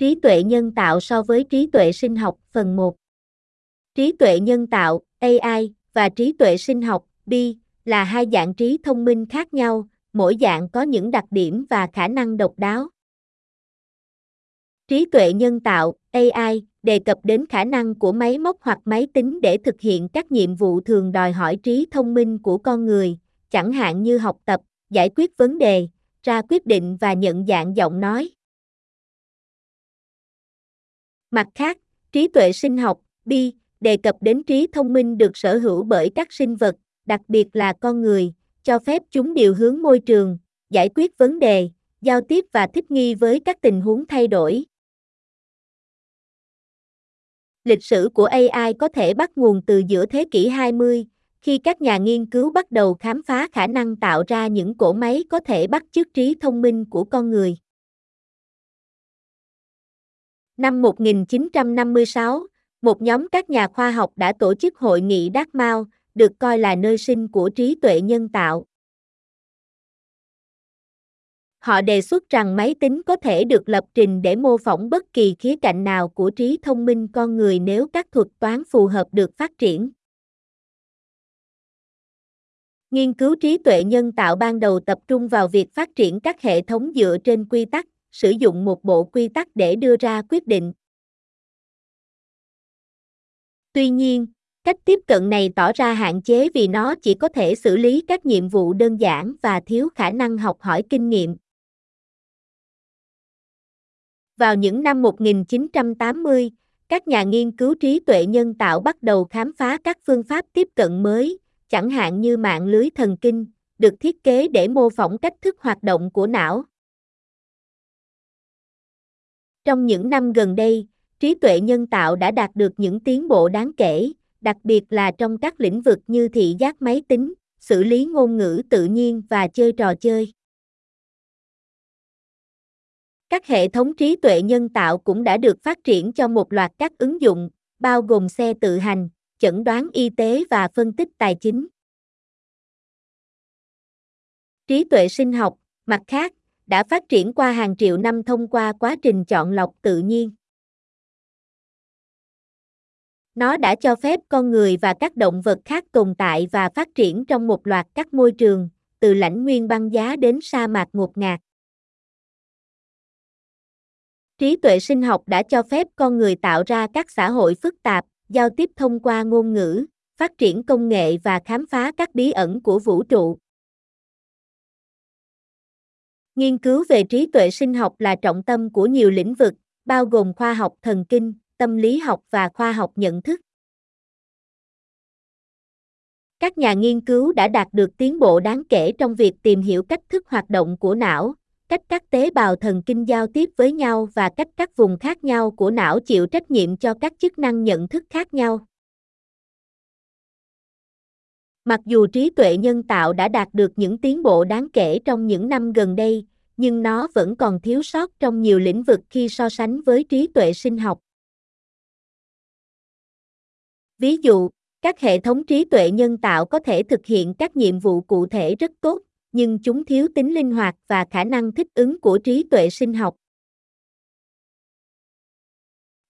Trí tuệ nhân tạo so với trí tuệ sinh học phần 1 Trí tuệ nhân tạo AI và trí tuệ sinh học BI là hai dạng trí thông minh khác nhau, mỗi dạng có những đặc điểm và khả năng độc đáo. Trí tuệ nhân tạo AI đề cập đến khả năng của máy móc hoặc máy tính để thực hiện các nhiệm vụ thường đòi hỏi trí thông minh của con người, chẳng hạn như học tập, giải quyết vấn đề, ra quyết định và nhận dạng giọng nói. Mặt khác, trí tuệ sinh học, BI, đề cập đến trí thông minh được sở hữu bởi các sinh vật, đặc biệt là con người, cho phép chúng điều hướng môi trường, giải quyết vấn đề, giao tiếp và thích nghi với các tình huống thay đổi. Lịch sử của AI có thể bắt nguồn từ giữa thế kỷ 20, khi các nhà nghiên cứu bắt đầu khám phá khả năng tạo ra những cỗ máy có thể bắt chước trí thông minh của con người. Năm 1956, một nhóm các nhà khoa học đã tổ chức hội nghị Dartmouth, được coi là nơi sinh của trí tuệ nhân tạo. Họ đề xuất rằng máy tính có thể được lập trình để mô phỏng bất kỳ khía cạnh nào của trí thông minh con người nếu các thuật toán phù hợp được phát triển. Nghiên cứu trí tuệ nhân tạo ban đầu tập trung vào việc phát triển các hệ thống dựa trên quy tắc, sử dụng một bộ quy tắc để đưa ra quyết định. Tuy nhiên, cách tiếp cận này tỏ ra hạn chế vì nó chỉ có thể xử lý các nhiệm vụ đơn giản và thiếu khả năng học hỏi kinh nghiệm. Vào những năm 1980, các nhà nghiên cứu trí tuệ nhân tạo bắt đầu khám phá các phương pháp tiếp cận mới, chẳng hạn như mạng lưới thần kinh, được thiết kế để mô phỏng cách thức hoạt động của não. Trong những năm gần đây, trí tuệ nhân tạo đã đạt được những tiến bộ đáng kể, đặc biệt là trong các lĩnh vực như thị giác máy tính, xử lý ngôn ngữ tự nhiên và chơi trò chơi. Các hệ thống trí tuệ nhân tạo cũng đã được phát triển cho một loạt các ứng dụng, bao gồm xe tự hành, chẩn đoán y tế và phân tích tài chính. Trí tuệ sinh học, mặt khác, đã phát triển qua hàng triệu năm thông qua quá trình chọn lọc tự nhiên. Nó đã cho phép con người và các động vật khác tồn tại và phát triển trong một loạt các môi trường, từ lãnh nguyên băng giá đến sa mạc ngột ngạt. Trí tuệ sinh học đã cho phép con người tạo ra các xã hội phức tạp, giao tiếp thông qua ngôn ngữ, phát triển công nghệ và khám phá các bí ẩn của vũ trụ. Nghiên cứu về trí tuệ sinh học là trọng tâm của nhiều lĩnh vực, bao gồm khoa học thần kinh, tâm lý học và khoa học nhận thức. Các nhà nghiên cứu đã đạt được tiến bộ đáng kể trong việc tìm hiểu cách thức hoạt động của não, cách các tế bào thần kinh giao tiếp với nhau và cách các vùng khác nhau của não chịu trách nhiệm cho các chức năng nhận thức khác nhau. Mặc dù trí tuệ nhân tạo đã đạt được những tiến bộ đáng kể trong những năm gần đây, nhưng nó vẫn còn thiếu sót trong nhiều lĩnh vực khi so sánh với trí tuệ sinh học. Ví dụ, các hệ thống trí tuệ nhân tạo có thể thực hiện các nhiệm vụ cụ thể rất tốt, nhưng chúng thiếu tính linh hoạt và khả năng thích ứng của trí tuệ sinh học.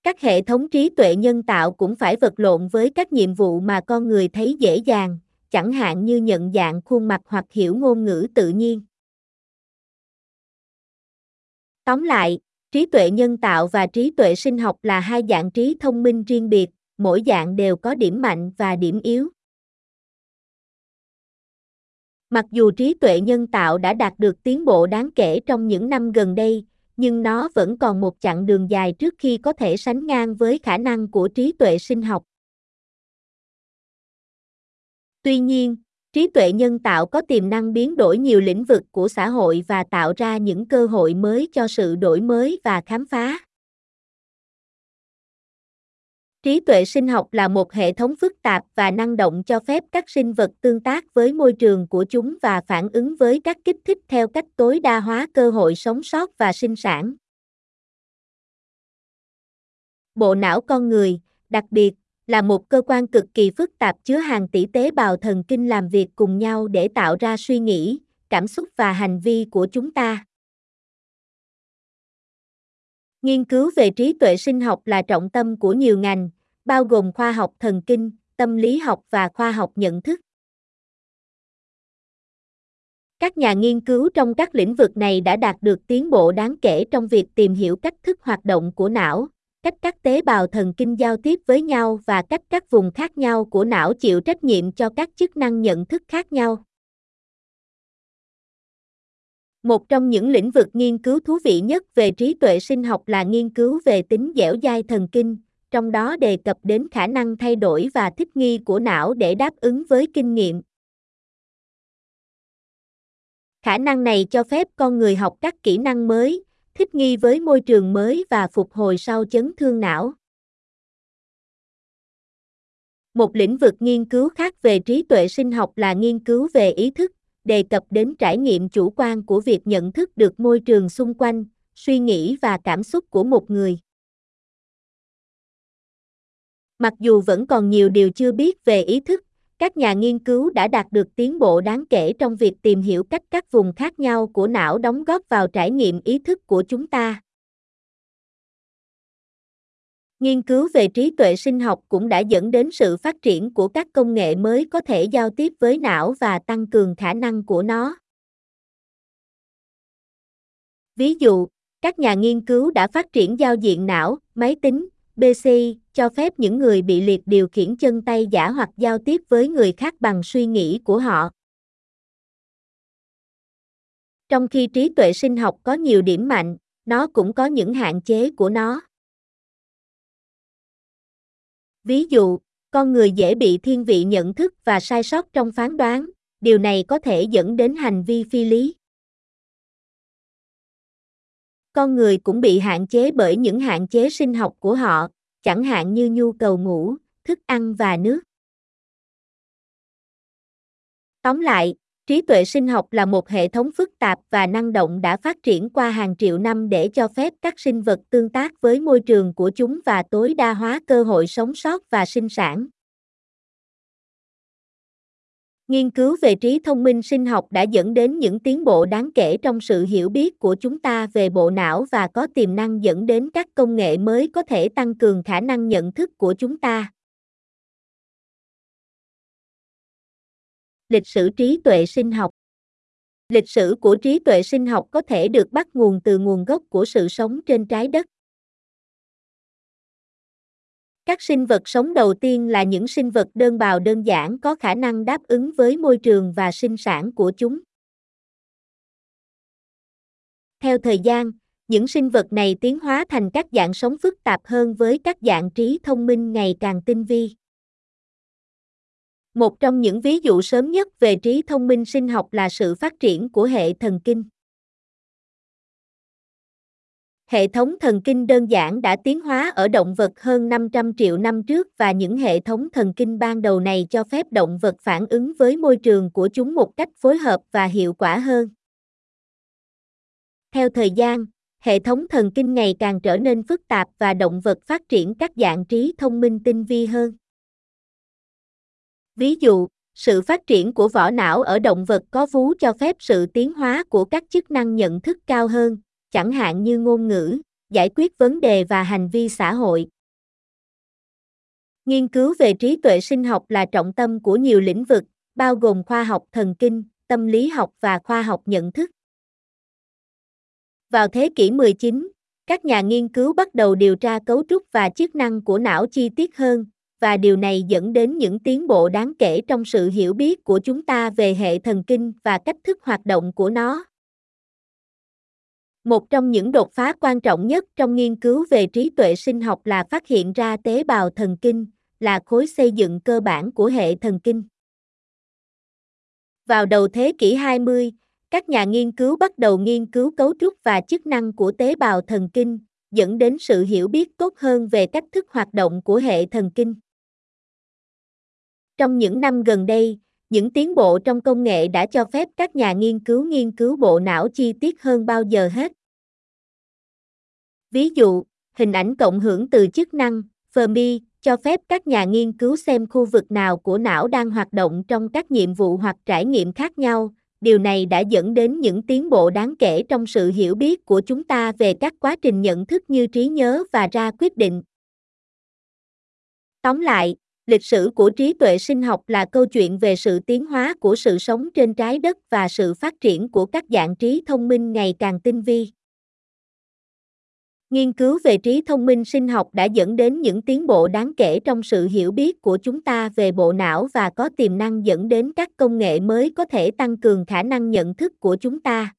Các hệ thống trí tuệ nhân tạo cũng phải vật lộn với các nhiệm vụ mà con người thấy dễ dàng, chẳng hạn như nhận dạng khuôn mặt hoặc hiểu ngôn ngữ tự nhiên. Tóm lại, trí tuệ nhân tạo và trí tuệ sinh học là hai dạng trí thông minh riêng biệt, mỗi dạng đều có điểm mạnh và điểm yếu. Mặc dù trí tuệ nhân tạo đã đạt được tiến bộ đáng kể trong những năm gần đây, nhưng nó vẫn còn một chặng đường dài trước khi có thể sánh ngang với khả năng của trí tuệ sinh học. Tuy nhiên, trí tuệ nhân tạo có tiềm năng biến đổi nhiều lĩnh vực của xã hội và tạo ra những cơ hội mới cho sự đổi mới và khám phá. Trí tuệ sinh học là một hệ thống phức tạp và năng động cho phép các sinh vật tương tác với môi trường của chúng và phản ứng với các kích thích theo cách tối đa hóa cơ hội sống sót và sinh sản. Bộ não con người, đặc biệt, là một cơ quan cực kỳ phức tạp chứa hàng tỷ tế bào thần kinh làm việc cùng nhau để tạo ra suy nghĩ, cảm xúc và hành vi của chúng ta. Nghiên cứu về trí tuệ sinh học là trọng tâm của nhiều ngành, bao gồm khoa học thần kinh, tâm lý học và khoa học nhận thức. Các nhà nghiên cứu trong các lĩnh vực này đã đạt được tiến bộ đáng kể trong việc tìm hiểu cách thức hoạt động của não, cách các tế bào thần kinh giao tiếp với nhau và cách các vùng khác nhau của não chịu trách nhiệm cho các chức năng nhận thức khác nhau. Một trong những lĩnh vực nghiên cứu thú vị nhất về trí tuệ sinh học là nghiên cứu về tính dẻo dai thần kinh, trong đó đề cập đến khả năng thay đổi và thích nghi của não để đáp ứng với kinh nghiệm. Khả năng này cho phép con người học các kỹ năng mới, thích nghi với môi trường mới và phục hồi sau chấn thương não. Một lĩnh vực nghiên cứu khác về trí tuệ sinh học là nghiên cứu về ý thức, đề cập đến trải nghiệm chủ quan của việc nhận thức được môi trường xung quanh, suy nghĩ và cảm xúc của một người. Mặc dù vẫn còn nhiều điều chưa biết về ý thức, các nhà nghiên cứu đã đạt được tiến bộ đáng kể trong việc tìm hiểu cách các vùng khác nhau của não đóng góp vào trải nghiệm ý thức của chúng ta. Nghiên cứu về trí tuệ sinh học cũng đã dẫn đến sự phát triển của các công nghệ mới có thể giao tiếp với não và tăng cường khả năng của nó. Ví dụ, các nhà nghiên cứu đã phát triển giao diện não, máy tính, BC, cho phép những người bị liệt điều khiển chân tay giả hoặc giao tiếp với người khác bằng suy nghĩ của họ. Trong khi trí tuệ sinh học có nhiều điểm mạnh, nó cũng có những hạn chế của nó. Ví dụ, con người dễ bị thiên vị nhận thức và sai sót trong phán đoán, điều này có thể dẫn đến hành vi phi lý. Con người cũng bị hạn chế bởi những hạn chế sinh học của họ, chẳng hạn như nhu cầu ngủ, thức ăn và nước. Tóm lại, trí tuệ sinh học là một hệ thống phức tạp và năng động đã phát triển qua hàng triệu năm để cho phép các sinh vật tương tác với môi trường của chúng và tối đa hóa cơ hội sống sót và sinh sản. Nghiên cứu về trí thông minh sinh học đã dẫn đến những tiến bộ đáng kể trong sự hiểu biết của chúng ta về bộ não và có tiềm năng dẫn đến các công nghệ mới có thể tăng cường khả năng nhận thức của chúng ta. Lịch sử trí tuệ sinh học Lịch sử của trí tuệ sinh học có thể được bắt nguồn từ nguồn gốc của sự sống trên trái đất. Các sinh vật sống đầu tiên là những sinh vật đơn bào đơn giản có khả năng đáp ứng với môi trường và sinh sản của chúng. Theo thời gian, những sinh vật này tiến hóa thành các dạng sống phức tạp hơn với các dạng trí thông minh ngày càng tinh vi. Một trong những ví dụ sớm nhất về trí thông minh sinh học là sự phát triển của hệ thần kinh. Hệ thống thần kinh đơn giản đã tiến hóa ở động vật hơn 500 triệu năm trước và những hệ thống thần kinh ban đầu này cho phép động vật phản ứng với môi trường của chúng một cách phối hợp và hiệu quả hơn. Theo thời gian, hệ thống thần kinh ngày càng trở nên phức tạp và động vật phát triển các dạng trí thông minh tinh vi hơn. Ví dụ, sự phát triển của vỏ não ở động vật có vú cho phép sự tiến hóa của các chức năng nhận thức cao hơn, chẳng hạn như ngôn ngữ, giải quyết vấn đề và hành vi xã hội. Nghiên cứu về trí tuệ sinh học là trọng tâm của nhiều lĩnh vực, bao gồm khoa học thần kinh, tâm lý học và khoa học nhận thức. Vào thế kỷ 19, các nhà nghiên cứu bắt đầu điều tra cấu trúc và chức năng của não chi tiết hơn, và điều này dẫn đến những tiến bộ đáng kể trong sự hiểu biết của chúng ta về hệ thần kinh và cách thức hoạt động của nó. Một trong những đột phá quan trọng nhất trong nghiên cứu về trí tuệ sinh học là phát hiện ra tế bào thần kinh, là khối xây dựng cơ bản của hệ thần kinh. Vào đầu thế kỷ 20, các nhà nghiên cứu bắt đầu nghiên cứu cấu trúc và chức năng của tế bào thần kinh, dẫn đến sự hiểu biết tốt hơn về cách thức hoạt động của hệ thần kinh. Trong những năm gần đây, những tiến bộ trong công nghệ đã cho phép các nhà nghiên cứu nghiên cứu bộ não chi tiết hơn bao giờ hết. Ví dụ, hình ảnh cộng hưởng từ chức năng Fermi cho phép các nhà nghiên cứu xem khu vực nào của não đang hoạt động trong các nhiệm vụ hoặc trải nghiệm khác nhau, điều này đã dẫn đến những tiến bộ đáng kể trong sự hiểu biết của chúng ta về các quá trình nhận thức như trí nhớ và ra quyết định. Tóm lại, lịch sử của trí tuệ sinh học là câu chuyện về sự tiến hóa của sự sống trên trái đất và sự phát triển của các dạng trí thông minh ngày càng tinh vi. Nghiên cứu về trí thông minh sinh học đã dẫn đến những tiến bộ đáng kể trong sự hiểu biết của chúng ta về bộ não và có tiềm năng dẫn đến các công nghệ mới có thể tăng cường khả năng nhận thức của chúng ta.